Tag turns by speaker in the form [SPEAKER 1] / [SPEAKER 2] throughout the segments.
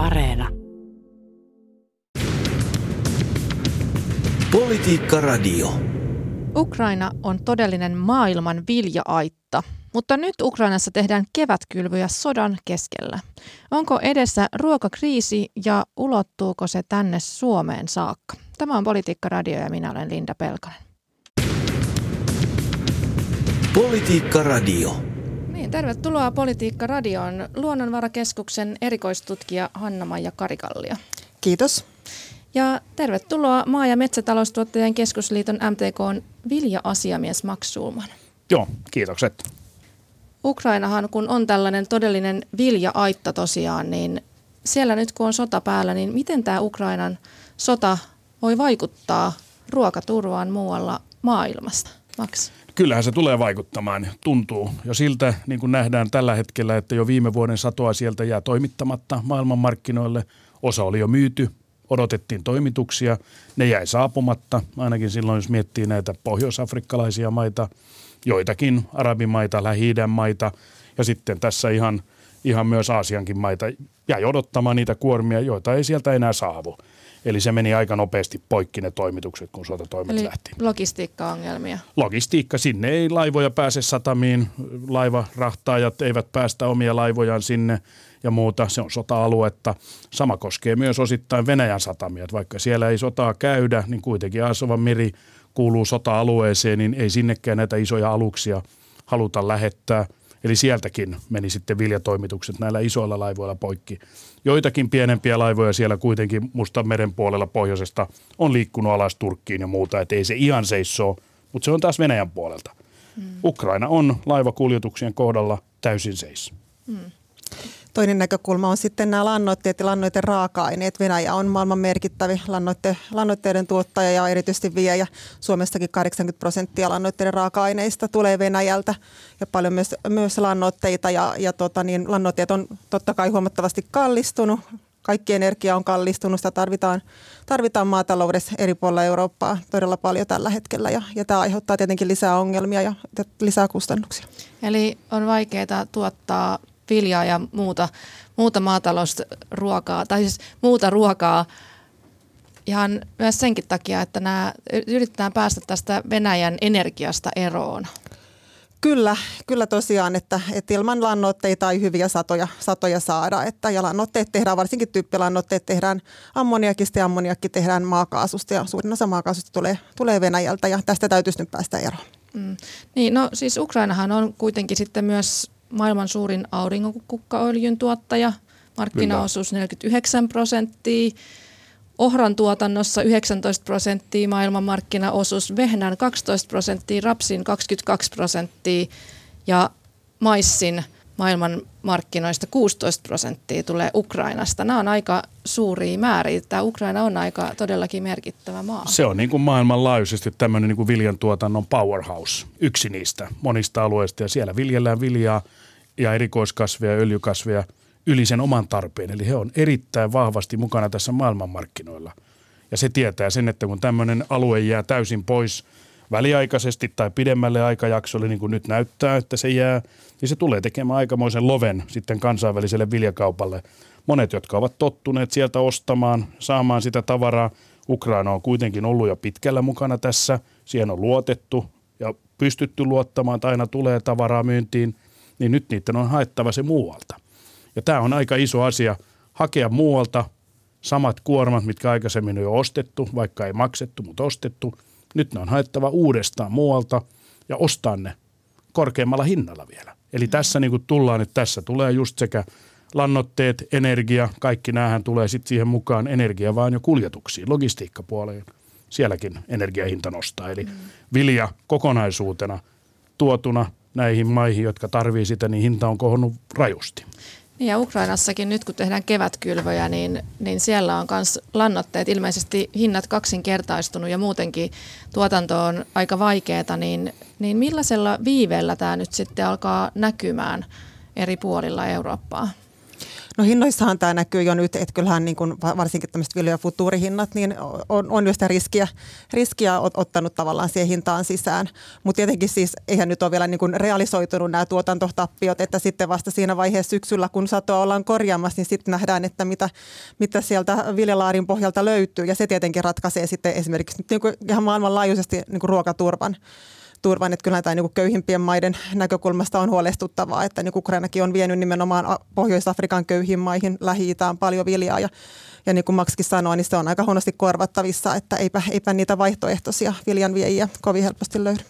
[SPEAKER 1] Areena.
[SPEAKER 2] Politiikka Radio.
[SPEAKER 3] Ukraina on todellinen maailman viljaaitta, mutta nyt Ukrainassa tehdään kevätkylvyjä sodan keskellä. Onko edessä ruokakriisi ja ulottuuko se tänne Suomeen saakka? Tämä on Politiikka Radio ja minä olen Linda Pelkonen.
[SPEAKER 2] Politiikka Radio.
[SPEAKER 3] Niin, tervetuloa Politiikka Radioon Luonnonvarakeskuksen erikoistutkija Hanna-Maija Karikallio.
[SPEAKER 4] Kiitos.
[SPEAKER 3] Ja tervetuloa Maa- ja metsätaloustuottajien keskusliiton MTK vilja-asiamies Max Sulman.
[SPEAKER 5] Joo, kiitokset.
[SPEAKER 3] Ukrainahan, kun on tällainen todellinen vilja-aitta tosiaan, niin siellä nyt kun on sota päällä, niin miten tämä Ukrainan sota voi vaikuttaa ruokaturvaan muualla maailmasta? Max?
[SPEAKER 5] Kyllähän se tulee vaikuttamaan. Tuntuu jo siltä, niin kuin nähdään tällä hetkellä, että jo viime vuoden satoa sieltä jää toimittamatta maailmanmarkkinoille. Osa oli jo myyty, odotettiin toimituksia, ne jäi saapumatta, ainakin silloin jos miettii näitä pohjoisafrikkalaisia maita, joitakin arabimaita, lähi maita ja sitten tässä ihan, ihan myös Aasiankin maita jäi odottamaan niitä kuormia, joita ei sieltä enää saavu. Eli se meni aika nopeasti poikki ne toimitukset, kun sotatoimet
[SPEAKER 3] Eli
[SPEAKER 5] lähti.
[SPEAKER 3] logistiikka-ongelmia.
[SPEAKER 5] Logistiikka, sinne ei laivoja pääse satamiin, laivarahtaajat eivät päästä omia laivojaan sinne ja muuta. Se on sota-aluetta. Sama koskee myös osittain Venäjän satamia. Että vaikka siellä ei sotaa käydä, niin kuitenkin Asovan meri kuuluu sota-alueeseen, niin ei sinnekään näitä isoja aluksia haluta lähettää. Eli sieltäkin meni sitten viljatoimitukset näillä isoilla laivoilla poikki. Joitakin pienempiä laivoja siellä kuitenkin Mustan meren puolella pohjoisesta on liikkunut alas Turkkiin ja muuta, että ei se ihan seissoo, mutta se on taas Venäjän puolelta. Hmm. Ukraina on laivakuljetuksien kohdalla täysin seis. Hmm.
[SPEAKER 4] Toinen näkökulma on sitten nämä lannoitteet ja lannoitteen raaka-aineet. Venäjä on maailman merkittävi lannoitte, lannoitteiden tuottaja ja erityisesti viejä. Suomestakin 80 prosenttia lannoitteiden raaka-aineista tulee Venäjältä ja paljon myös, myös lannoitteita. Ja, ja tota, niin lannoitteet on totta kai huomattavasti kallistunut. Kaikki energia on kallistunut, sitä tarvitaan, tarvitaan maataloudessa eri puolilla Eurooppaa todella paljon tällä hetkellä ja, ja tämä aiheuttaa tietenkin lisää ongelmia ja lisää kustannuksia.
[SPEAKER 3] Eli on vaikeaa tuottaa viljaa ja muuta, muuta maatalousruokaa, tai siis muuta ruokaa ihan myös senkin takia, että nämä, yritetään päästä tästä Venäjän energiasta eroon.
[SPEAKER 4] Kyllä, kyllä tosiaan, että, että ilman lannoitteita ei hyviä satoja, satoja saada. Että, ja lannoitteet tehdään, varsinkin tyyppilannoitteet tehdään ammoniakista ja ammoniakki tehdään maakaasusta ja suurin osa maakaasusta tulee, tulee Venäjältä ja tästä täytyisi nyt päästä eroon. Mm.
[SPEAKER 3] Niin, no siis Ukrainahan on kuitenkin sitten myös maailman suurin auringonkukkaöljyn tuottaja, markkinaosuus 49 prosenttia, ohran tuotannossa 19 prosenttia maailmanmarkkinaosuus, vehnän 12 prosenttia, rapsin 22 prosenttia ja maissin maailman markkinoista 16 prosenttia tulee Ukrainasta. Nämä on aika suuria määriä. Tämä Ukraina on aika todellakin merkittävä maa.
[SPEAKER 5] Se on niin kuin maailmanlaajuisesti tämmöinen niin kuin viljantuotannon powerhouse, yksi niistä monista alueista. Ja siellä viljellään viljaa ja erikoiskasveja ja öljykasveja yli sen oman tarpeen. Eli he on erittäin vahvasti mukana tässä maailmanmarkkinoilla. Ja se tietää sen, että kun tämmöinen alue jää täysin pois väliaikaisesti tai pidemmälle aikajaksolle, niin kuin nyt näyttää, että se jää, niin se tulee tekemään aikamoisen loven sitten kansainväliselle viljakaupalle. Monet, jotka ovat tottuneet sieltä ostamaan, saamaan sitä tavaraa, Ukraina on kuitenkin ollut jo pitkällä mukana tässä. Siihen on luotettu ja pystytty luottamaan, että aina tulee tavaraa myyntiin, niin nyt niiden on haettava se muualta. Ja tämä on aika iso asia, hakea muualta samat kuormat, mitkä aikaisemmin on jo ostettu, vaikka ei maksettu, mutta ostettu. Nyt ne on haettava uudestaan muualta ja ostaa ne korkeammalla hinnalla vielä. Eli mm. tässä niin kuin tullaan, että tässä tulee just sekä lannoitteet, energia, kaikki näähän tulee sitten siihen mukaan energia vaan jo kuljetuksiin, logistiikkapuoleen. Sielläkin energiahinta nostaa. Eli mm. vilja kokonaisuutena tuotuna näihin maihin, jotka tarvii sitä, niin hinta on kohonnut rajusti.
[SPEAKER 3] Niin ja Ukrainassakin nyt kun tehdään kevätkylvöjä, niin, niin siellä on myös lannoitteet, ilmeisesti hinnat kaksinkertaistunut ja muutenkin tuotanto on aika vaikeaa, niin, niin millaisella viiveellä tämä nyt sitten alkaa näkymään eri puolilla Eurooppaa?
[SPEAKER 4] No hinnoissahan tämä näkyy jo nyt, että kyllähän niin kuin varsinkin tämmöiset vilja- ja futuurihinnat, niin on, on jo sitä riskiä, riskiä ottanut tavallaan siihen hintaan sisään. Mutta tietenkin siis eihän nyt ole vielä niin kuin realisoitunut nämä tuotantotappiot, että sitten vasta siinä vaiheessa syksyllä, kun satoa ollaan korjaamassa, niin sitten nähdään, että mitä, mitä sieltä viljalaarin pohjalta löytyy. Ja se tietenkin ratkaisee sitten esimerkiksi niin kuin ihan maailmanlaajuisesti niin kuin ruokaturvan turvan. Että kyllä tämä niin köyhimpien maiden näkökulmasta on huolestuttavaa, että niin Ukrainakin on vienyt nimenomaan Pohjois-Afrikan köyhiin maihin lähi paljon viljaa ja ja niin kuin Makskin sanoi, niin se on aika huonosti korvattavissa, että eipä, eipä niitä vaihtoehtoisia viljanviejiä kovin helposti löydy.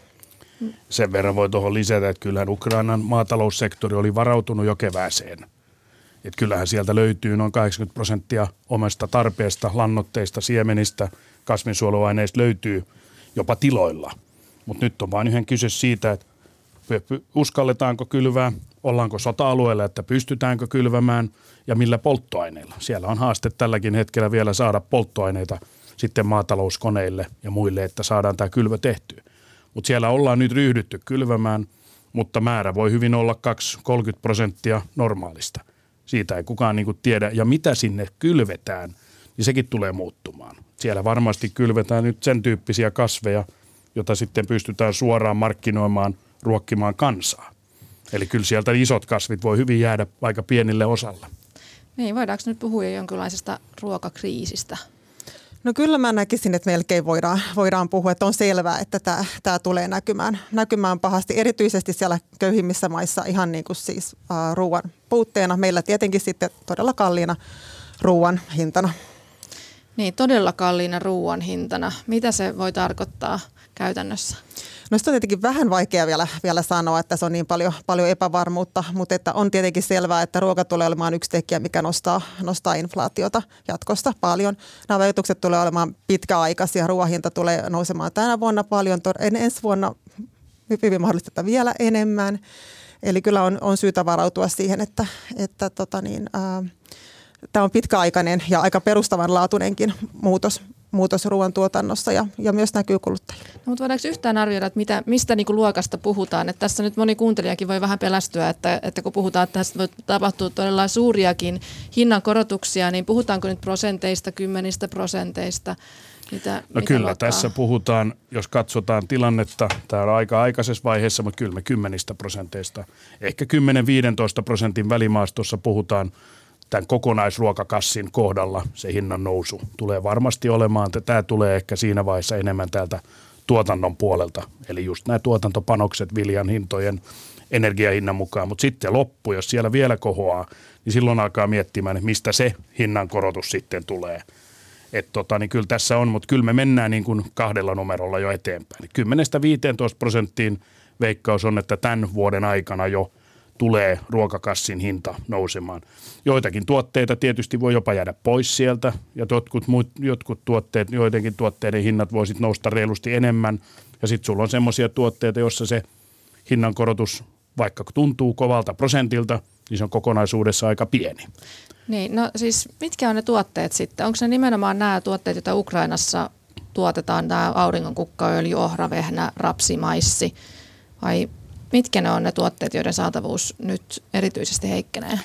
[SPEAKER 5] Sen verran voi tuohon lisätä, että kyllähän Ukrainan maataloussektori oli varautunut jo kevääseen. Että kyllähän sieltä löytyy noin 80 prosenttia omasta tarpeesta, lannoitteista, siemenistä, kasvinsuojeluaineista löytyy jopa tiloilla – mutta nyt on vain yhden kyse siitä, että uskalletaanko kylvää, ollaanko sota-alueella, että pystytäänkö kylvämään ja millä polttoaineilla. Siellä on haaste tälläkin hetkellä vielä saada polttoaineita sitten maatalouskoneille ja muille, että saadaan tämä kylvö tehtyä. Mutta siellä ollaan nyt ryhdytty kylvämään, mutta määrä voi hyvin olla 2-30 prosenttia normaalista. Siitä ei kukaan niin tiedä. Ja mitä sinne kylvetään, niin sekin tulee muuttumaan. Siellä varmasti kylvetään nyt sen tyyppisiä kasveja – jota sitten pystytään suoraan markkinoimaan, ruokkimaan kansaa. Eli kyllä sieltä isot kasvit voi hyvin jäädä aika pienille osalle.
[SPEAKER 3] Niin, voidaanko nyt puhua jonkinlaisesta ruokakriisistä?
[SPEAKER 4] No kyllä mä näkisin, että melkein voidaan, voidaan puhua, että on selvää, että tämä, tämä tulee näkymään, näkymään pahasti, erityisesti siellä köyhimmissä maissa ihan niin kuin siis uh, ruoan puutteena. Meillä tietenkin sitten todella kalliina ruoan hintana.
[SPEAKER 3] Niin, todella kalliina ruoan hintana. Mitä se voi tarkoittaa käytännössä?
[SPEAKER 4] No sitä on tietenkin vähän vaikea vielä, vielä sanoa, että se on niin paljon, paljon epävarmuutta, mutta että on tietenkin selvää, että ruoka tulee olemaan yksi tekijä, mikä nostaa, nostaa inflaatiota jatkosta paljon. Nämä vaikutukset tulee olemaan pitkäaikaisia, ruoahinta tulee nousemaan tänä vuonna paljon, en, ensi vuonna hyvin mahdollista vielä enemmän. Eli kyllä on, on syytä varautua siihen, että, että tota niin, ää, tämä on pitkäaikainen ja aika perustavanlaatuinenkin muutos, muutos ruoantuotannossa ja, ja myös näkyy kuluttajille. No,
[SPEAKER 3] mutta voidaanko yhtään arvioida, että mitä, mistä niin kuin luokasta puhutaan? Että tässä nyt moni kuuntelijakin voi vähän pelästyä, että, että kun puhutaan, että tässä voi tapahtua todella suuriakin hinnankorotuksia, niin puhutaanko nyt prosenteista, kymmenistä prosenteista? Mitä,
[SPEAKER 5] no mitä kyllä, luokkaa? tässä puhutaan, jos katsotaan tilannetta, tämä on aika aikaisessa vaiheessa, mutta kyllä me kymmenistä prosenteista, ehkä 10-15 prosentin välimaastossa puhutaan tämän kokonaisruokakassin kohdalla se hinnan nousu tulee varmasti olemaan, tämä tulee ehkä siinä vaiheessa enemmän täältä tuotannon puolelta, eli just nämä tuotantopanokset viljan hintojen energiahinnan mukaan, mutta sitten loppu, jos siellä vielä kohoaa, niin silloin alkaa miettimään, että mistä se hinnankorotus sitten tulee. Et tota, niin kyllä tässä on, mutta kyllä me mennään niin kuin kahdella numerolla jo eteenpäin. 10-15 prosenttiin veikkaus on, että tämän vuoden aikana jo – tulee ruokakassin hinta nousemaan. Joitakin tuotteita tietysti voi jopa jäädä pois sieltä ja jotkut, muut, jotkut tuotteet, joidenkin tuotteiden hinnat voisit nousta reilusti enemmän ja sitten sulla on semmoisia tuotteita, joissa se hinnankorotus vaikka tuntuu kovalta prosentilta, niin se on kokonaisuudessa aika pieni.
[SPEAKER 3] Niin, no siis mitkä on ne tuotteet sitten? Onko ne nimenomaan nämä tuotteet, joita Ukrainassa tuotetaan, tämä auringonkukkaöljy, ohravehnä, rapsimaissi, vai Mitkä ne on ne tuotteet, joiden saatavuus nyt erityisesti heikkenee?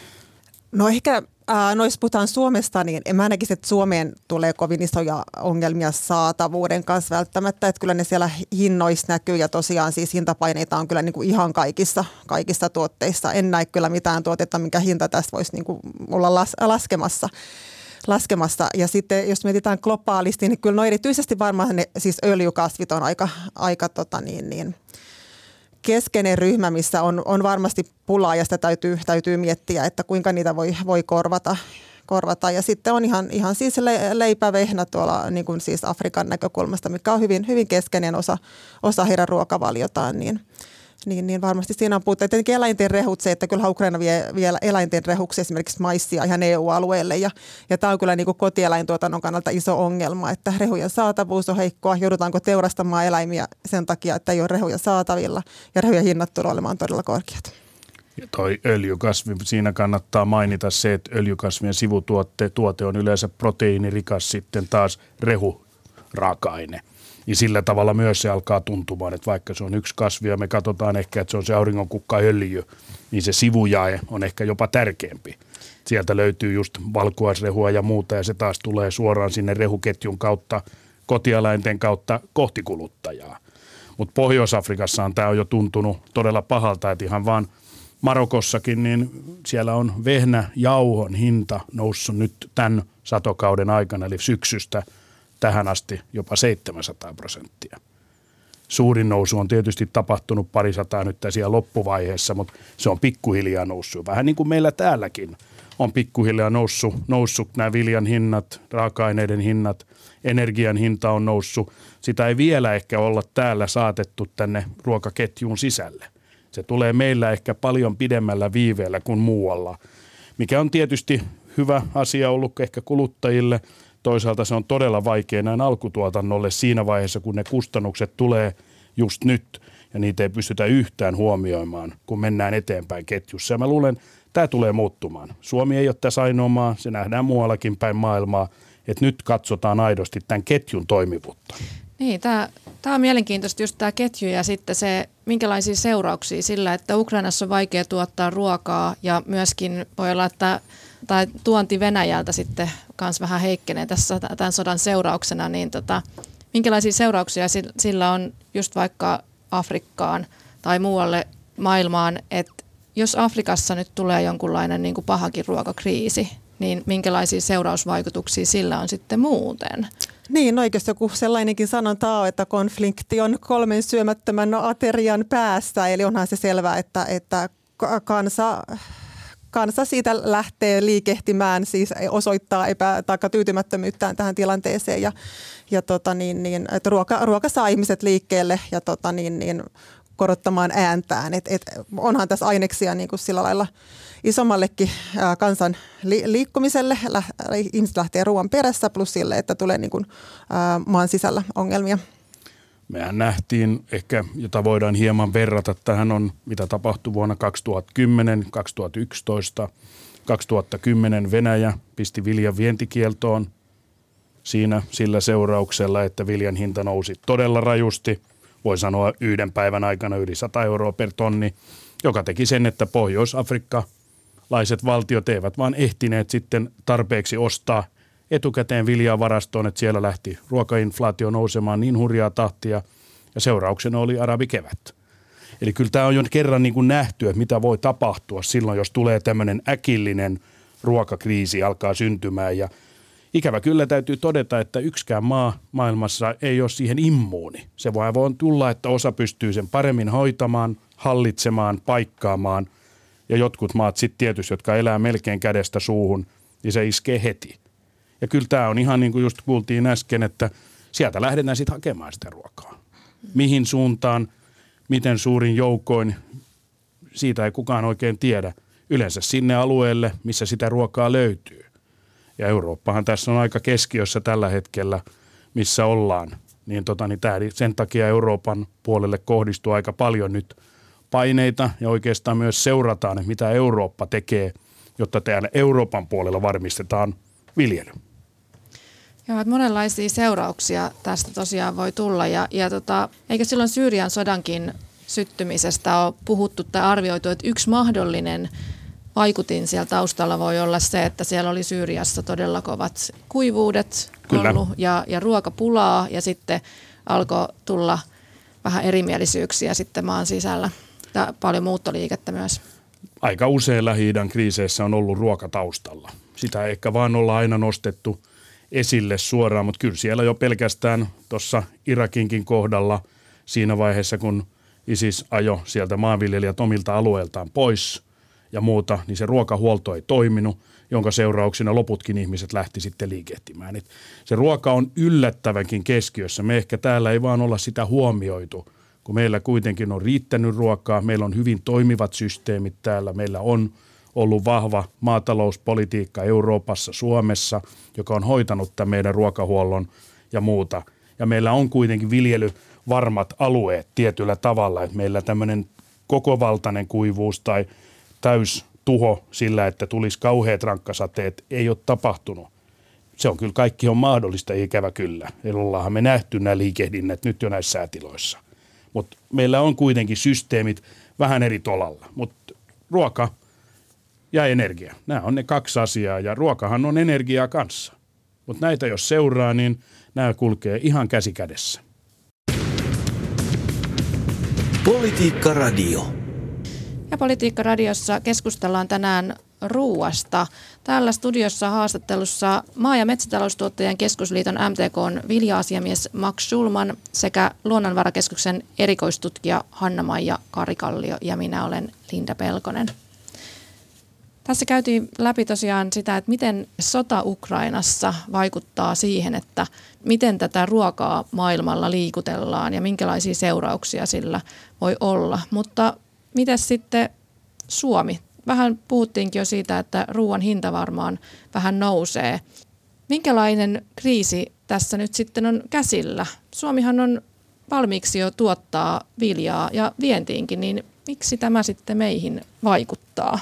[SPEAKER 4] No ehkä äh, no jos puhutaan Suomesta, niin en mä näkisi, että Suomeen tulee kovin isoja ongelmia saatavuuden kanssa välttämättä. Että kyllä ne siellä hinnoissa näkyy ja tosiaan siis hintapaineita on kyllä niin kuin ihan kaikissa, kaikissa tuotteissa. En näe kyllä mitään tuotetta, minkä hinta tästä voisi niin kuin olla las, laskemassa laskemassa. Ja sitten jos mietitään globaalisti, niin kyllä no erityisesti varmaan ne siis öljykasvit on aika, aika tota niin, niin, keskeinen ryhmä, missä on, on varmasti pulaa ja sitä täytyy, täytyy miettiä, että kuinka niitä voi, voi korvata. korvata. Ja sitten on ihan, ihan siis le, leipävehnä tuolla niin kuin siis Afrikan näkökulmasta, mikä on hyvin, hyvin keskeinen osa, osa heidän ruokavaliotaan. Niin, niin, niin varmasti siinä on puutteita. Tietenkin eläinten rehut, se, että kyllä Ukraina vie vielä eläinten rehuksi esimerkiksi maissia ihan EU-alueelle. Ja, ja tämä on kyllä niin kuin kotieläintuotannon kannalta iso ongelma, että rehujen saatavuus on heikkoa. Joudutaanko teurastamaan eläimiä sen takia, että ei ole rehuja saatavilla. Ja rehujen hinnat tulee olemaan todella korkeat.
[SPEAKER 5] Ja toi öljykasvi, siinä kannattaa mainita se, että öljykasvien sivutuote tuote on yleensä proteiinirikas sitten taas rehu raaka-aine. Niin sillä tavalla myös se alkaa tuntumaan, että vaikka se on yksi kasvi ja me katsotaan ehkä, että se on se auringonkukkaöljy, niin se sivujae on ehkä jopa tärkeämpi. Sieltä löytyy just valkuaisrehua ja muuta ja se taas tulee suoraan sinne rehuketjun kautta, kotieläinten kautta kohti kuluttajaa. Mutta Pohjois-Afrikassa tämä on jo tuntunut todella pahalta, että ihan vaan Marokossakin, niin siellä on vehnä jauhon hinta noussut nyt tämän satokauden aikana, eli syksystä tähän asti jopa 700 prosenttia. Suurin nousu on tietysti tapahtunut parisataa nyt siellä loppuvaiheessa, mutta se on pikkuhiljaa noussut. Vähän niin kuin meillä täälläkin on pikkuhiljaa noussut, noussut nämä viljan hinnat, raaka-aineiden hinnat, energian hinta on noussut. Sitä ei vielä ehkä olla täällä saatettu tänne ruokaketjuun sisälle. Se tulee meillä ehkä paljon pidemmällä viiveellä kuin muualla, mikä on tietysti hyvä asia ollut ehkä kuluttajille. Toisaalta se on todella vaikea näin alkutuotannolle siinä vaiheessa, kun ne kustannukset tulee just nyt ja niitä ei pystytä yhtään huomioimaan, kun mennään eteenpäin ketjussa. Ja mä luulen, tämä tulee muuttumaan. Suomi ei ole tässä ainoa maa, se nähdään muuallakin päin maailmaa, että nyt katsotaan aidosti tämän ketjun toimivuutta.
[SPEAKER 3] Niin, tämä, tämä on mielenkiintoista just tämä ketju ja sitten se, minkälaisia seurauksia sillä, että Ukrainassa on vaikea tuottaa ruokaa ja myöskin voi olla, että tai tuonti Venäjältä sitten myös vähän heikkenee tässä tämän sodan seurauksena, niin tota, minkälaisia seurauksia sillä on just vaikka Afrikkaan tai muualle maailmaan, että jos Afrikassa nyt tulee jonkunlainen niin kuin pahakin ruokakriisi, niin minkälaisia seurausvaikutuksia sillä on sitten muuten?
[SPEAKER 4] Niin, no joku sellainenkin sanonta on, että konflikti on kolmen syömättömän aterian päässä, eli onhan se selvää, että, että kansa kansa siitä lähtee liikehtimään, siis osoittaa epä- tai tyytymättömyyttään tähän tilanteeseen ja, ja tota niin, niin, että ruoka, ruoka saa ihmiset liikkeelle ja tota niin, niin, korottamaan ääntään. Et, et onhan tässä aineksia niin kuin sillä lailla isommallekin ää, kansan li, liikkumiselle. Lä, ihmiset lähtee ruoan perässä plus sille, että tulee niin kuin, ää, maan sisällä ongelmia.
[SPEAKER 5] Mehän nähtiin ehkä, jota voidaan hieman verrata, tähän on mitä tapahtui vuonna 2010, 2011. 2010 Venäjä pisti viljan vientikieltoon siinä sillä seurauksella, että viljan hinta nousi todella rajusti. Voi sanoa yhden päivän aikana yli 100 euroa per tonni, joka teki sen, että Pohjois-Afrikkalaiset valtiot eivät vaan ehtineet sitten tarpeeksi ostaa etukäteen viljaa varastoon, että siellä lähti ruokainflaatio nousemaan niin hurjaa tahtia ja seurauksena oli arabikevät. Eli kyllä tämä on jo kerran niin kuin nähty, että mitä voi tapahtua silloin, jos tulee tämmöinen äkillinen ruokakriisi alkaa syntymään ja Ikävä kyllä täytyy todeta, että yksikään maa maailmassa ei ole siihen immuuni. Se voi vaan tulla, että osa pystyy sen paremmin hoitamaan, hallitsemaan, paikkaamaan. Ja jotkut maat sitten tietysti, jotka elää melkein kädestä suuhun, niin se iskee heti. Ja kyllä tämä on ihan niin kuin just kuultiin äsken, että sieltä lähdetään sitten hakemaan sitä ruokaa. Mihin suuntaan, miten suurin joukoin, siitä ei kukaan oikein tiedä. Yleensä sinne alueelle, missä sitä ruokaa löytyy. Ja Eurooppahan tässä on aika keskiössä tällä hetkellä, missä ollaan. Niin, tota, niin tämä, sen takia Euroopan puolelle kohdistuu aika paljon nyt paineita ja oikeastaan myös seurataan, mitä Eurooppa tekee, jotta täällä Euroopan puolella varmistetaan viljely.
[SPEAKER 3] Joo, että monenlaisia seurauksia tästä tosiaan voi tulla. Ja, ja tota, eikö silloin Syyrian sodankin syttymisestä ole puhuttu tai arvioitu, että yksi mahdollinen vaikutin siellä taustalla voi olla se, että siellä oli Syyriassa todella kovat kuivuudet Kyllä. ollut ja, ja ruokapulaa ja sitten alkoi tulla vähän erimielisyyksiä sitten maan sisällä. Ja paljon muuttoliikettä myös.
[SPEAKER 5] Aika usein lähi kriiseissä on ollut ruokataustalla. Sitä ei ehkä vaan olla aina nostettu – esille suoraan, mutta kyllä siellä jo pelkästään tuossa Irakinkin kohdalla siinä vaiheessa, kun ISIS ajo sieltä maanviljelijät omilta alueiltaan pois ja muuta, niin se ruokahuolto ei toiminut, jonka seurauksena loputkin ihmiset lähti sitten liikehtimään. Et se ruoka on yllättävänkin keskiössä. Me ehkä täällä ei vaan olla sitä huomioitu, kun meillä kuitenkin on riittänyt ruokaa, meillä on hyvin toimivat systeemit täällä, meillä on – ollut vahva maatalouspolitiikka Euroopassa, Suomessa, joka on hoitanut tämän meidän ruokahuollon ja muuta. Ja meillä on kuitenkin viljelyvarmat alueet tietyllä tavalla, että meillä tämmöinen kokovaltainen kuivuus tai täys tuho sillä, että tulisi kauheat rankkasateet, ei ole tapahtunut. Se on kyllä, kaikki on mahdollista, ikävä kyllä. Eli ollaanhan me nähty nämä liikehdinnät nyt jo näissä säätiloissa. Mutta meillä on kuitenkin systeemit vähän eri tolalla. Mutta ruoka ja energia, nämä on ne kaksi asiaa ja ruokahan on energiaa kanssa. Mutta näitä jos seuraa, niin nämä kulkee ihan käsi kädessä.
[SPEAKER 2] Politiikka Radio.
[SPEAKER 3] Ja Politiikka Radiossa keskustellaan tänään ruuasta. Täällä studiossa haastattelussa maa- ja metsätaloustuottajien keskusliiton MTKn vilja-asiamies Max Schulman sekä Luonnonvarakeskuksen erikoistutkija Hanna-Maija Karikallio ja minä olen Linda Pelkonen. Tässä käytiin läpi tosiaan sitä, että miten sota Ukrainassa vaikuttaa siihen, että miten tätä ruokaa maailmalla liikutellaan ja minkälaisia seurauksia sillä voi olla. Mutta miten sitten Suomi? Vähän puhuttiinkin jo siitä, että ruoan hinta varmaan vähän nousee. Minkälainen kriisi tässä nyt sitten on käsillä? Suomihan on valmiiksi jo tuottaa viljaa ja vientiinkin, niin miksi tämä sitten meihin vaikuttaa?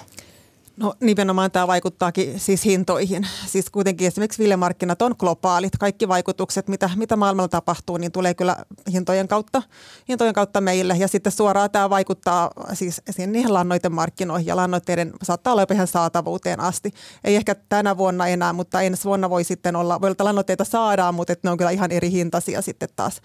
[SPEAKER 4] No nimenomaan tämä vaikuttaakin siis hintoihin. Siis kuitenkin esimerkiksi viljamarkkinat on globaalit. Kaikki vaikutukset, mitä, mitä maailmalla tapahtuu, niin tulee kyllä hintojen kautta, hintojen kautta meille. Ja sitten suoraan tämä vaikuttaa siis niihin lannoitemarkkinoihin ja lannoitteiden saattaa olla ihan saatavuuteen asti. Ei ehkä tänä vuonna enää, mutta ensi vuonna voi sitten olla, voi olla lannoitteita saadaan, mutta ne on kyllä ihan eri hintaisia sitten taas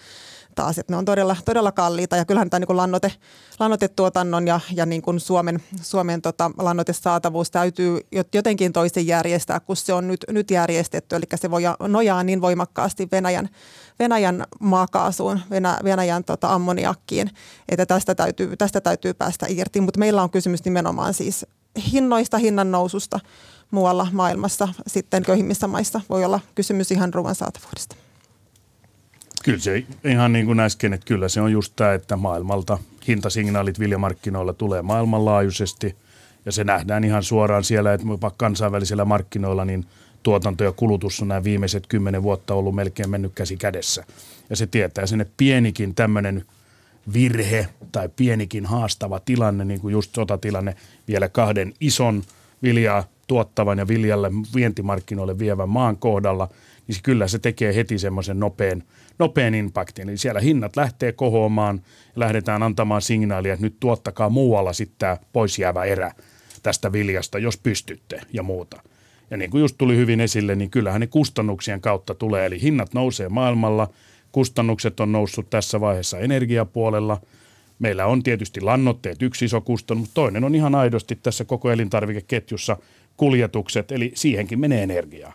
[SPEAKER 4] taas, että ne on todella, todella kalliita. Ja kyllähän tämä niin kuin lannoite, lannoitetuotannon ja, ja niin kuin Suomen, Suomen tota lannoitesaatavuus täytyy jotenkin toisen järjestää, kun se on nyt, nyt järjestetty, eli se voi nojaa niin voimakkaasti Venäjän, Venäjän maakaasuun, Venä, Venäjän tota ammoniakkiin, että tästä täytyy, tästä täytyy päästä irti, mutta meillä on kysymys nimenomaan siis hinnoista, hinnan noususta muualla maailmassa, sitten köyhimmissä maissa. Voi olla kysymys ihan ruoan saatavuudesta.
[SPEAKER 5] Kyllä se ihan niin kuin äsken, että kyllä se on just tämä, että maailmalta hintasignaalit viljamarkkinoilla tulee maailmanlaajuisesti ja se nähdään ihan suoraan siellä, että kansainvälisillä markkinoilla niin tuotanto ja kulutus on nämä viimeiset kymmenen vuotta ollut melkein mennyt käsi kädessä. Ja se tietää sinne pienikin tämmöinen virhe tai pienikin haastava tilanne, niin kuin just sotatilanne vielä kahden ison viljaa tuottavan ja viljalle vientimarkkinoille vievän maan kohdalla, niin kyllä se tekee heti semmoisen nopean – nopean impaktin. Eli siellä hinnat lähtee kohoamaan ja lähdetään antamaan signaalia, että nyt tuottakaa muualla sitten tämä pois jäävä erä tästä viljasta, jos pystytte ja muuta. Ja niin kuin just tuli hyvin esille, niin kyllähän ne kustannuksien kautta tulee. Eli hinnat nousee maailmalla, kustannukset on noussut tässä vaiheessa energiapuolella. Meillä on tietysti lannoitteet yksi iso kustannus, toinen on ihan aidosti tässä koko elintarvikeketjussa kuljetukset, eli siihenkin menee energiaa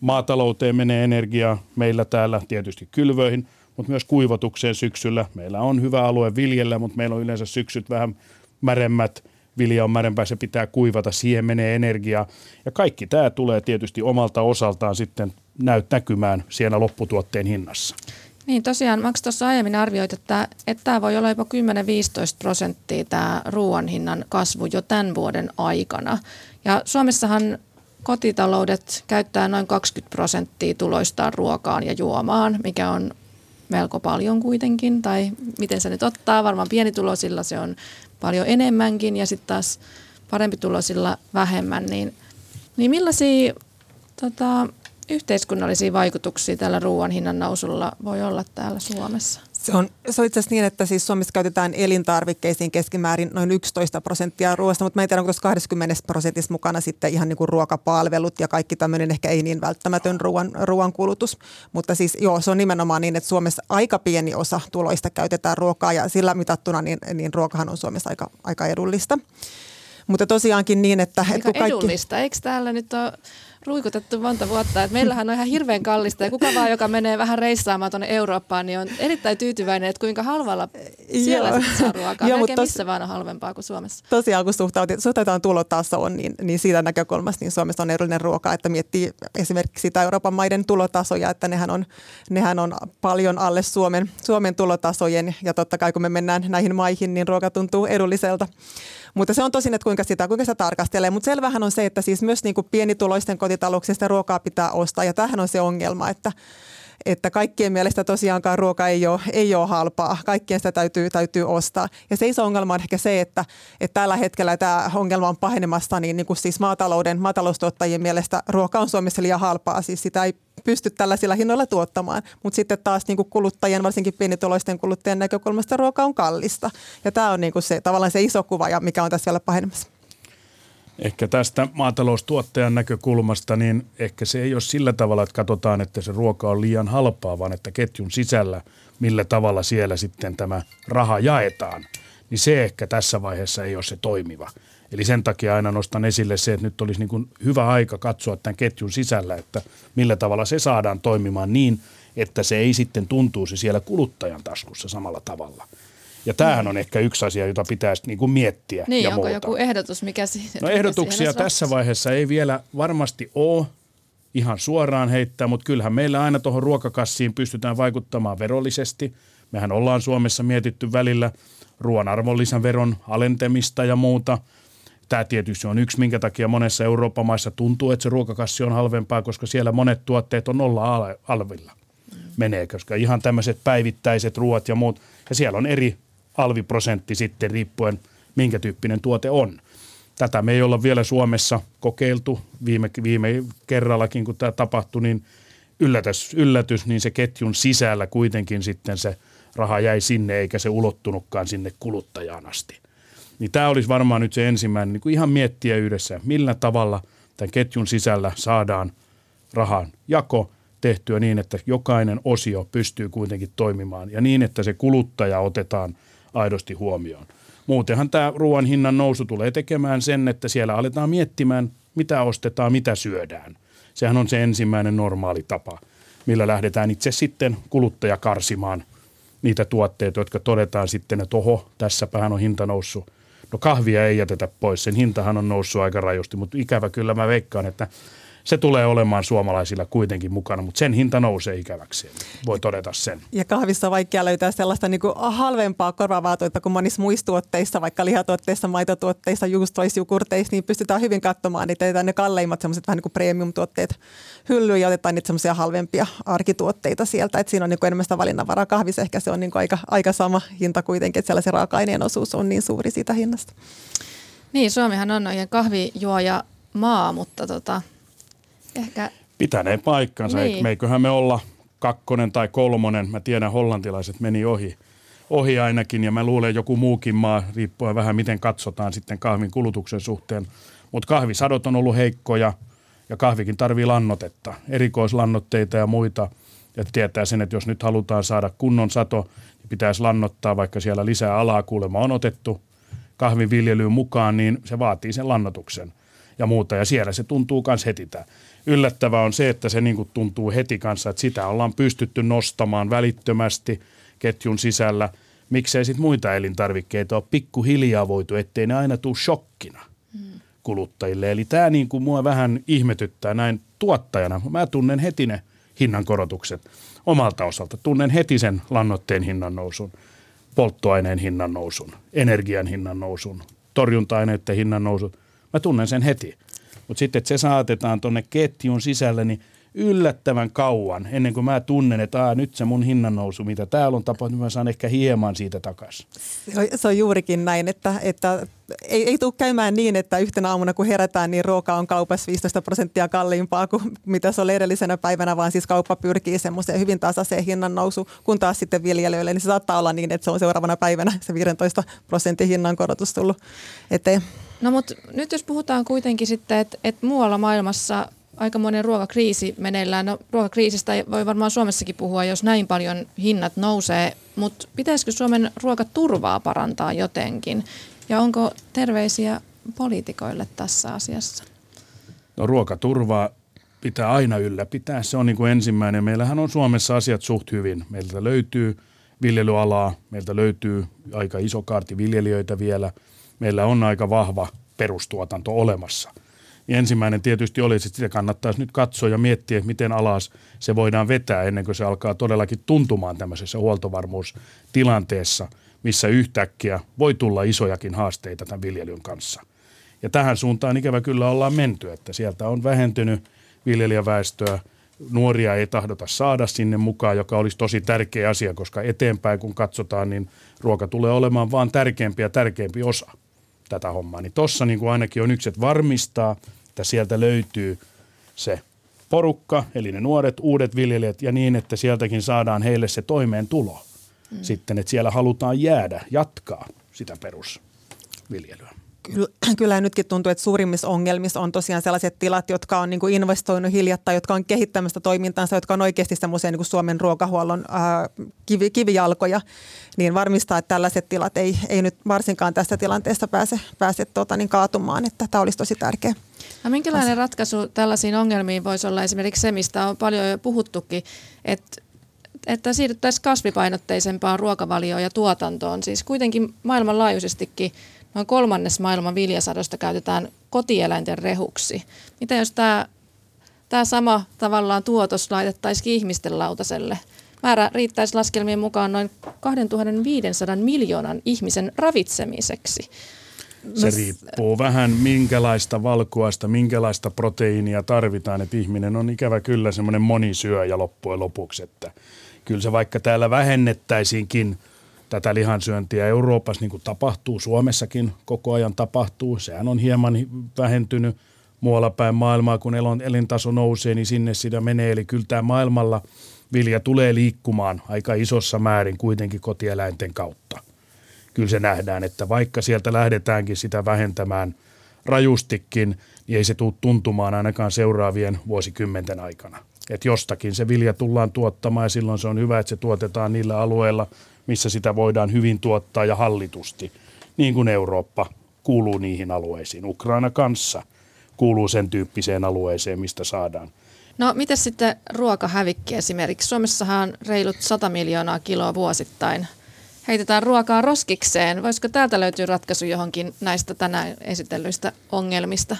[SPEAKER 5] maatalouteen menee energiaa, meillä täällä tietysti kylvöihin, mutta myös kuivatukseen syksyllä. Meillä on hyvä alue viljellä, mutta meillä on yleensä syksyt vähän märemmät, vilja on märempää, se pitää kuivata, siihen menee energiaa. Ja kaikki tämä tulee tietysti omalta osaltaan sitten näyt näkymään siellä lopputuotteen hinnassa.
[SPEAKER 3] Niin tosiaan, Max tuossa aiemmin arvioit, että, että tämä voi olla jopa 10-15 prosenttia tämä ruoan hinnan kasvu jo tämän vuoden aikana. Ja Suomessahan kotitaloudet käyttää noin 20 prosenttia tuloistaan ruokaan ja juomaan, mikä on melko paljon kuitenkin, tai miten se nyt ottaa, varmaan pienituloisilla se on paljon enemmänkin ja sitten taas parempituloisilla vähemmän, niin, niin millaisia tota, yhteiskunnallisia vaikutuksia tällä ruoan hinnan nousulla voi olla täällä Suomessa?
[SPEAKER 4] Se on, se on itse asiassa niin, että siis Suomessa käytetään elintarvikkeisiin keskimäärin noin 11 prosenttia ruoasta, mutta mä en tiedä, onko tuossa 20 prosentissa mukana sitten ihan niin kuin ruokapalvelut ja kaikki tämmöinen ehkä ei niin välttämätön ruoan, ruoan kulutus. Mutta siis joo, se on nimenomaan niin, että Suomessa aika pieni osa tuloista käytetään ruokaa ja sillä mitattuna niin, niin ruokahan on Suomessa aika, aika edullista. Mutta tosiaankin niin, että...
[SPEAKER 3] Aika kaikki... edullista, eikö täällä nyt ole ruikutettu monta vuotta. Et meillähän on ihan hirveän kallista ja kuka vaan, joka menee vähän reissaamaan tuonne Eurooppaan, niin on erittäin tyytyväinen, että kuinka halvalla siellä Joo. saa ruokaa. Joo, Melkein tos, missä vaan on halvempaa kuin Suomessa.
[SPEAKER 4] Tosiaan, kun suhtautetaan tulotasoon, niin, niin siitä näkökulmasta niin Suomessa on edullinen ruoka, että miettii esimerkiksi sitä Euroopan maiden tulotasoja, että nehän on, nehän on paljon alle Suomen, Suomen tulotasojen ja totta kai kun me mennään näihin maihin, niin ruoka tuntuu edulliselta. Mutta se on tosin, että kuinka sitä, kuinka sitä tarkastelee. Mutta selvähän on se, että siis myös niin kuin pienituloisten kotitalouksista ruokaa pitää ostaa. Ja tähän on se ongelma, että että kaikkien mielestä tosiaankaan ruoka ei ole, ei ole halpaa. Kaikkien sitä täytyy, täytyy ostaa. Ja se iso ongelma on ehkä se, että, että tällä hetkellä tämä ongelma on pahenemassa, niin, niin kuin siis maatalouden, maataloustuottajien mielestä ruoka on Suomessa liian halpaa. Siis sitä ei pysty tällaisilla hinnoilla tuottamaan. Mutta sitten taas niin kuin kuluttajien, varsinkin pienituloisten kuluttajien näkökulmasta ruoka on kallista. Ja tämä on niin kuin se, tavallaan se iso kuva, mikä on tässä vielä pahenemassa.
[SPEAKER 5] Ehkä tästä maataloustuottajan näkökulmasta, niin ehkä se ei ole sillä tavalla, että katsotaan, että se ruoka on liian halpaa, vaan että ketjun sisällä, millä tavalla siellä sitten tämä raha jaetaan, niin se ehkä tässä vaiheessa ei ole se toimiva. Eli sen takia aina nostan esille se, että nyt olisi niin kuin hyvä aika katsoa tämän ketjun sisällä, että millä tavalla se saadaan toimimaan niin, että se ei sitten tuntuisi siellä kuluttajan taskussa samalla tavalla. Ja tämähän on ehkä yksi asia, jota pitäisi niin kuin miettiä
[SPEAKER 3] Niin,
[SPEAKER 5] ja
[SPEAKER 3] onko
[SPEAKER 5] muuta.
[SPEAKER 3] joku ehdotus, mikä siihen
[SPEAKER 5] No ehdotuksia tässä vaiheessa ei vielä varmasti ole ihan suoraan heittää, mutta kyllähän meillä aina tuohon ruokakassiin pystytään vaikuttamaan verollisesti. Mehän ollaan Suomessa mietitty välillä ruoan arvonlisäveron alentamista ja muuta. Tämä tietysti on yksi, minkä takia monessa Euroopan maissa tuntuu, että se ruokakassi on halvempaa, koska siellä monet tuotteet on nolla al- alvilla menee, koska ihan tämmöiset päivittäiset ruoat ja muut, ja siellä on eri alviprosentti sitten riippuen, minkä tyyppinen tuote on. Tätä me ei olla vielä Suomessa kokeiltu viime, viime kerrallakin, kun tämä tapahtui, niin yllätys, yllätys, niin se ketjun sisällä kuitenkin sitten se raha jäi sinne, eikä se ulottunutkaan sinne kuluttajaan asti. Niin tämä olisi varmaan nyt se ensimmäinen, niin kuin ihan miettiä yhdessä, millä tavalla tämän ketjun sisällä saadaan rahan jako tehtyä niin, että jokainen osio pystyy kuitenkin toimimaan ja niin, että se kuluttaja otetaan aidosti huomioon. Muutenhan tämä ruoan hinnan nousu tulee tekemään sen, että siellä aletaan miettimään, mitä ostetaan, mitä syödään. Sehän on se ensimmäinen normaali tapa, millä lähdetään itse sitten kuluttaja karsimaan niitä tuotteita, jotka todetaan sitten, että oho, tässäpähän on hinta noussut. No kahvia ei jätetä pois, sen hintahan on noussut aika rajusti, mutta ikävä kyllä mä veikkaan, että se tulee olemaan suomalaisilla kuitenkin mukana, mutta sen hinta nousee ikäväksi. Voi todeta sen.
[SPEAKER 4] Ja kahvissa on vaikea löytää sellaista niin kuin halvempaa korvaavaa tuotetta kuin monissa muissa tuotteissa, vaikka lihatuotteissa, maitotuotteissa, juustoissa, jukurteissa, niin pystytään hyvin katsomaan niitä, että ne kalleimmat semmoiset vähän niin kuin premium-tuotteet hyllyyn ja otetaan niitä semmoisia halvempia arkituotteita sieltä. Että siinä on niin kuin enemmän sitä valinnanvaraa. Kahvissa ehkä se on niin kuin aika, aika sama hinta kuitenkin, että sellaisen raaka-aineen osuus on niin suuri siitä hinnasta.
[SPEAKER 3] Niin, Suomihan on oikein kahvijuoja maa, mutta tota, ehkä
[SPEAKER 5] Pitänee paikkansa.
[SPEAKER 3] Niin.
[SPEAKER 5] Meiköhän me olla kakkonen tai kolmonen. Mä tiedän, hollantilaiset meni ohi, ohi ainakin ja mä luulen joku muukin maa, riippuen vähän miten katsotaan sitten kahvin kulutuksen suhteen. Mutta kahvisadot on ollut heikkoja ja kahvikin tarvii lannotetta, erikoislannoitteita ja muita. Ja tietää sen, että jos nyt halutaan saada kunnon sato, niin pitäisi lannottaa, vaikka siellä lisää alaa kuulemma on otettu kahvinviljelyyn mukaan, niin se vaatii sen lannotuksen ja muuta. Ja siellä se tuntuu myös heti tämä. Yllättävää on se, että se niin tuntuu heti kanssa, että sitä ollaan pystytty nostamaan välittömästi ketjun sisällä. Miksei sitten muita elintarvikkeita ole pikkuhiljaa voitu, ettei ne aina tule shokkina kuluttajille. Eli tämä niin kuin mua vähän ihmetyttää näin tuottajana. Mä tunnen heti ne hinnankorotukset omalta osalta. Tunnen heti sen lannoitteen hinnan nousun, polttoaineen hinnan nousun, energian hinnan nousun, torjunta-aineiden hinnan nousun. Mä tunnen sen heti. Mutta sitten, että se saatetaan tuonne ketjun sisälle, niin yllättävän kauan, ennen kuin mä tunnen, että Aa, nyt se mun hinnan nousu, mitä täällä on tapahtunut, mä saan ehkä hieman siitä takaisin.
[SPEAKER 4] Se on, se on juurikin näin, että, että ei, ei tule käymään niin, että yhtenä aamuna kun herätään, niin ruoka on kaupassa 15 prosenttia kalliimpaa kuin mitä se oli edellisenä päivänä, vaan siis kauppa pyrkii semmoiseen hyvin tasaiseen hinnan nousu, kun taas sitten viljelijöille, niin se saattaa olla niin, että se on seuraavana päivänä se 15 prosentin hinnan korotus tullut eteen.
[SPEAKER 3] No mutta nyt jos puhutaan kuitenkin sitten, että, että muualla maailmassa aikamoinen ruokakriisi meneillään. No ruokakriisistä voi varmaan Suomessakin puhua, jos näin paljon hinnat nousee, mutta pitäisikö Suomen ruokaturvaa parantaa jotenkin? Ja onko terveisiä poliitikoille tässä asiassa?
[SPEAKER 5] No ruokaturvaa pitää aina ylläpitää. Se on niin kuin ensimmäinen. Meillähän on Suomessa asiat suht hyvin. Meiltä löytyy viljelyalaa, meiltä löytyy aika iso kaarti viljelijöitä vielä. Meillä on aika vahva perustuotanto olemassa. Ja ensimmäinen tietysti oli, että sitä kannattaisi nyt katsoa ja miettiä, että miten alas se voidaan vetää ennen kuin se alkaa todellakin tuntumaan tämmöisessä huoltovarmuustilanteessa, missä yhtäkkiä voi tulla isojakin haasteita tämän viljelyn kanssa. Ja tähän suuntaan ikävä kyllä ollaan menty, että sieltä on vähentynyt viljelijäväestöä, nuoria ei tahdota saada sinne mukaan, joka olisi tosi tärkeä asia, koska eteenpäin kun katsotaan, niin ruoka tulee olemaan vaan tärkeämpi ja tärkeämpi osa tätä hommaa. Niin tossa niin kuin ainakin on yksi, että varmistaa, että sieltä löytyy se porukka, eli ne nuoret, uudet viljelijät ja niin, että sieltäkin saadaan heille se toimeentulo. Mm. Sitten, että siellä halutaan jäädä, jatkaa sitä perusviljelyä.
[SPEAKER 4] Kyllä, kyllä nytkin tuntuu, että suurimmissa ongelmissa on tosiaan sellaiset tilat, jotka on niin kuin investoinut hiljattain, jotka on kehittämästä toimintansa, jotka on oikeasti semmoisia niin kuin Suomen ruokahuollon ää, kivi, kivijalkoja, niin varmistaa, että tällaiset tilat ei, ei nyt varsinkaan tästä tilanteesta pääse, pääse tota, niin kaatumaan, että tämä olisi tosi tärkeä.
[SPEAKER 3] No minkälainen ratkaisu tällaisiin ongelmiin voisi olla esimerkiksi se, mistä on paljon jo puhuttukin, että että siirryttäisiin kasvipainotteisempaan ruokavalioon ja tuotantoon. Siis kuitenkin maailmanlaajuisestikin noin kolmannes maailman viljasadosta käytetään kotieläinten rehuksi. Mitä jos tämä, tämä sama tavallaan tuotos laitettaisiin ihmisten lautaselle? Määrä riittäisi laskelmien mukaan noin 2500 miljoonan ihmisen ravitsemiseksi.
[SPEAKER 5] Se riippuu vähän minkälaista valkuaista, minkälaista proteiinia tarvitaan, että ihminen on ikävä kyllä semmoinen monisyöjä loppujen lopuksi, että kyllä se vaikka täällä vähennettäisiinkin – tätä lihansyöntiä Euroopassa, niin kuin tapahtuu, Suomessakin koko ajan tapahtuu. Sehän on hieman vähentynyt muualla päin maailmaa, kun elintaso nousee, niin sinne sitä menee. Eli kyllä tämä maailmalla vilja tulee liikkumaan aika isossa määrin kuitenkin kotieläinten kautta. Kyllä se nähdään, että vaikka sieltä lähdetäänkin sitä vähentämään rajustikin, niin ei se tule tuntumaan ainakaan seuraavien vuosikymmenten aikana. Että jostakin se vilja tullaan tuottamaan ja silloin se on hyvä, että se tuotetaan niillä alueilla – missä sitä voidaan hyvin tuottaa ja hallitusti, niin kuin Eurooppa kuuluu niihin alueisiin. Ukraina kanssa kuuluu sen tyyppiseen alueeseen, mistä saadaan.
[SPEAKER 3] No miten sitten ruokahävikki esimerkiksi? Suomessahan on reilut 100 miljoonaa kiloa vuosittain. Heitetään ruokaa roskikseen. Voisiko täältä löytyä ratkaisu johonkin näistä tänään esitellyistä ongelmista?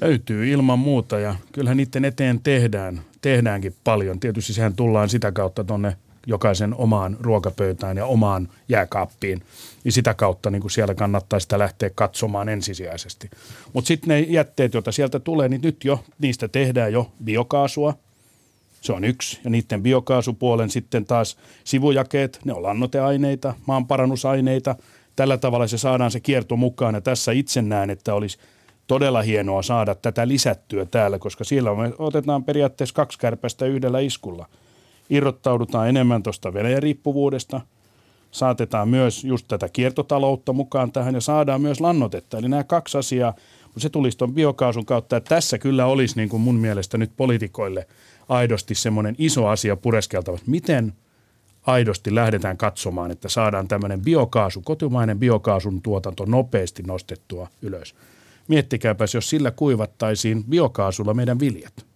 [SPEAKER 5] Löytyy ilman muuta ja kyllähän niiden eteen tehdään, tehdäänkin paljon. Tietysti sehän tullaan sitä kautta tuonne jokaisen omaan ruokapöytään ja omaan jääkaappiin. Niin sitä kautta niin kuin siellä kannattaa sitä lähteä katsomaan ensisijaisesti. Mutta sitten ne jätteet, joita sieltä tulee, niin nyt jo niistä tehdään jo biokaasua. Se on yksi. Ja niiden biokaasupuolen sitten taas sivujakeet, ne on lannoteaineita, maanparannusaineita. Tällä tavalla se saadaan se kierto mukaan. Ja tässä itse näen, että olisi todella hienoa saada tätä lisättyä täällä, koska siellä me otetaan periaatteessa kaksi kärpästä yhdellä iskulla – irrottaudutaan enemmän tuosta Venäjän riippuvuudesta, saatetaan myös just tätä kiertotaloutta mukaan tähän ja saadaan myös lannotetta. Eli nämä kaksi asiaa, se tulisi tuon biokaasun kautta, että tässä kyllä olisi niin kuin mun mielestä nyt poliitikoille aidosti semmoinen iso asia pureskeltava, miten aidosti lähdetään katsomaan, että saadaan tämmöinen biokaasu, kotimainen biokaasun tuotanto nopeasti nostettua ylös. Miettikääpäs, jos sillä kuivattaisiin biokaasulla meidän viljat.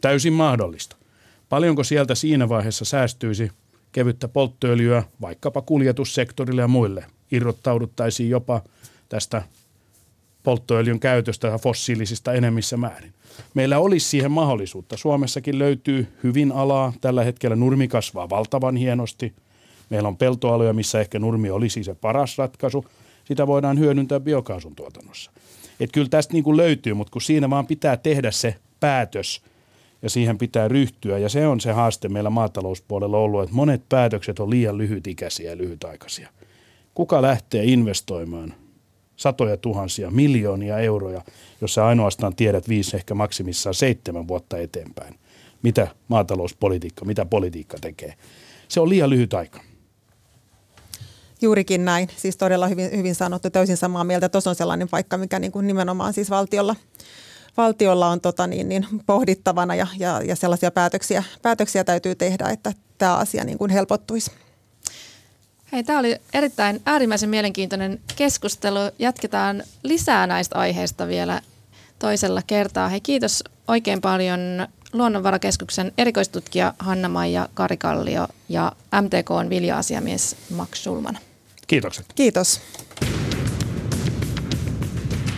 [SPEAKER 5] Täysin mahdollista. Paljonko sieltä siinä vaiheessa säästyisi kevyttä polttoöljyä vaikkapa kuljetussektorille ja muille? Irrottauduttaisiin jopa tästä polttoöljyn käytöstä fossiilisista enemmissä määrin. Meillä olisi siihen mahdollisuutta. Suomessakin löytyy hyvin alaa. Tällä hetkellä nurmi kasvaa valtavan hienosti. Meillä on peltoaloja, missä ehkä nurmi olisi se paras ratkaisu. Sitä voidaan hyödyntää biokaasun tuotannossa. Et kyllä tästä niin kuin löytyy, mutta kun siinä vaan pitää tehdä se päätös – ja siihen pitää ryhtyä. Ja se on se haaste meillä maatalouspuolella ollut, että monet päätökset on liian lyhytikäisiä ja lyhytaikaisia. Kuka lähtee investoimaan satoja tuhansia, miljoonia euroja, jos sä ainoastaan tiedät viisi, ehkä maksimissaan seitsemän vuotta eteenpäin, mitä maatalouspolitiikka, mitä politiikka tekee. Se on liian lyhyt aika.
[SPEAKER 4] Juurikin näin, siis todella hyvin, hyvin sanottu, täysin samaa mieltä. Tuossa on sellainen paikka, mikä niin kuin nimenomaan siis valtiolla – valtiolla on tota niin, niin pohdittavana ja, ja, ja sellaisia päätöksiä, päätöksiä täytyy tehdä, että tämä asia niin kuin helpottuisi.
[SPEAKER 3] Hei, tämä oli erittäin äärimmäisen mielenkiintoinen keskustelu. Jatketaan lisää näistä aiheista vielä toisella kertaa. Hei, kiitos oikein paljon Luonnonvarakeskuksen erikoistutkija Hanna-Maija Karikallio ja MTKn vilja-asiamies Max Schulman.
[SPEAKER 5] Kiitokset.
[SPEAKER 4] Kiitos.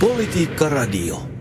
[SPEAKER 2] Politiikka Radio.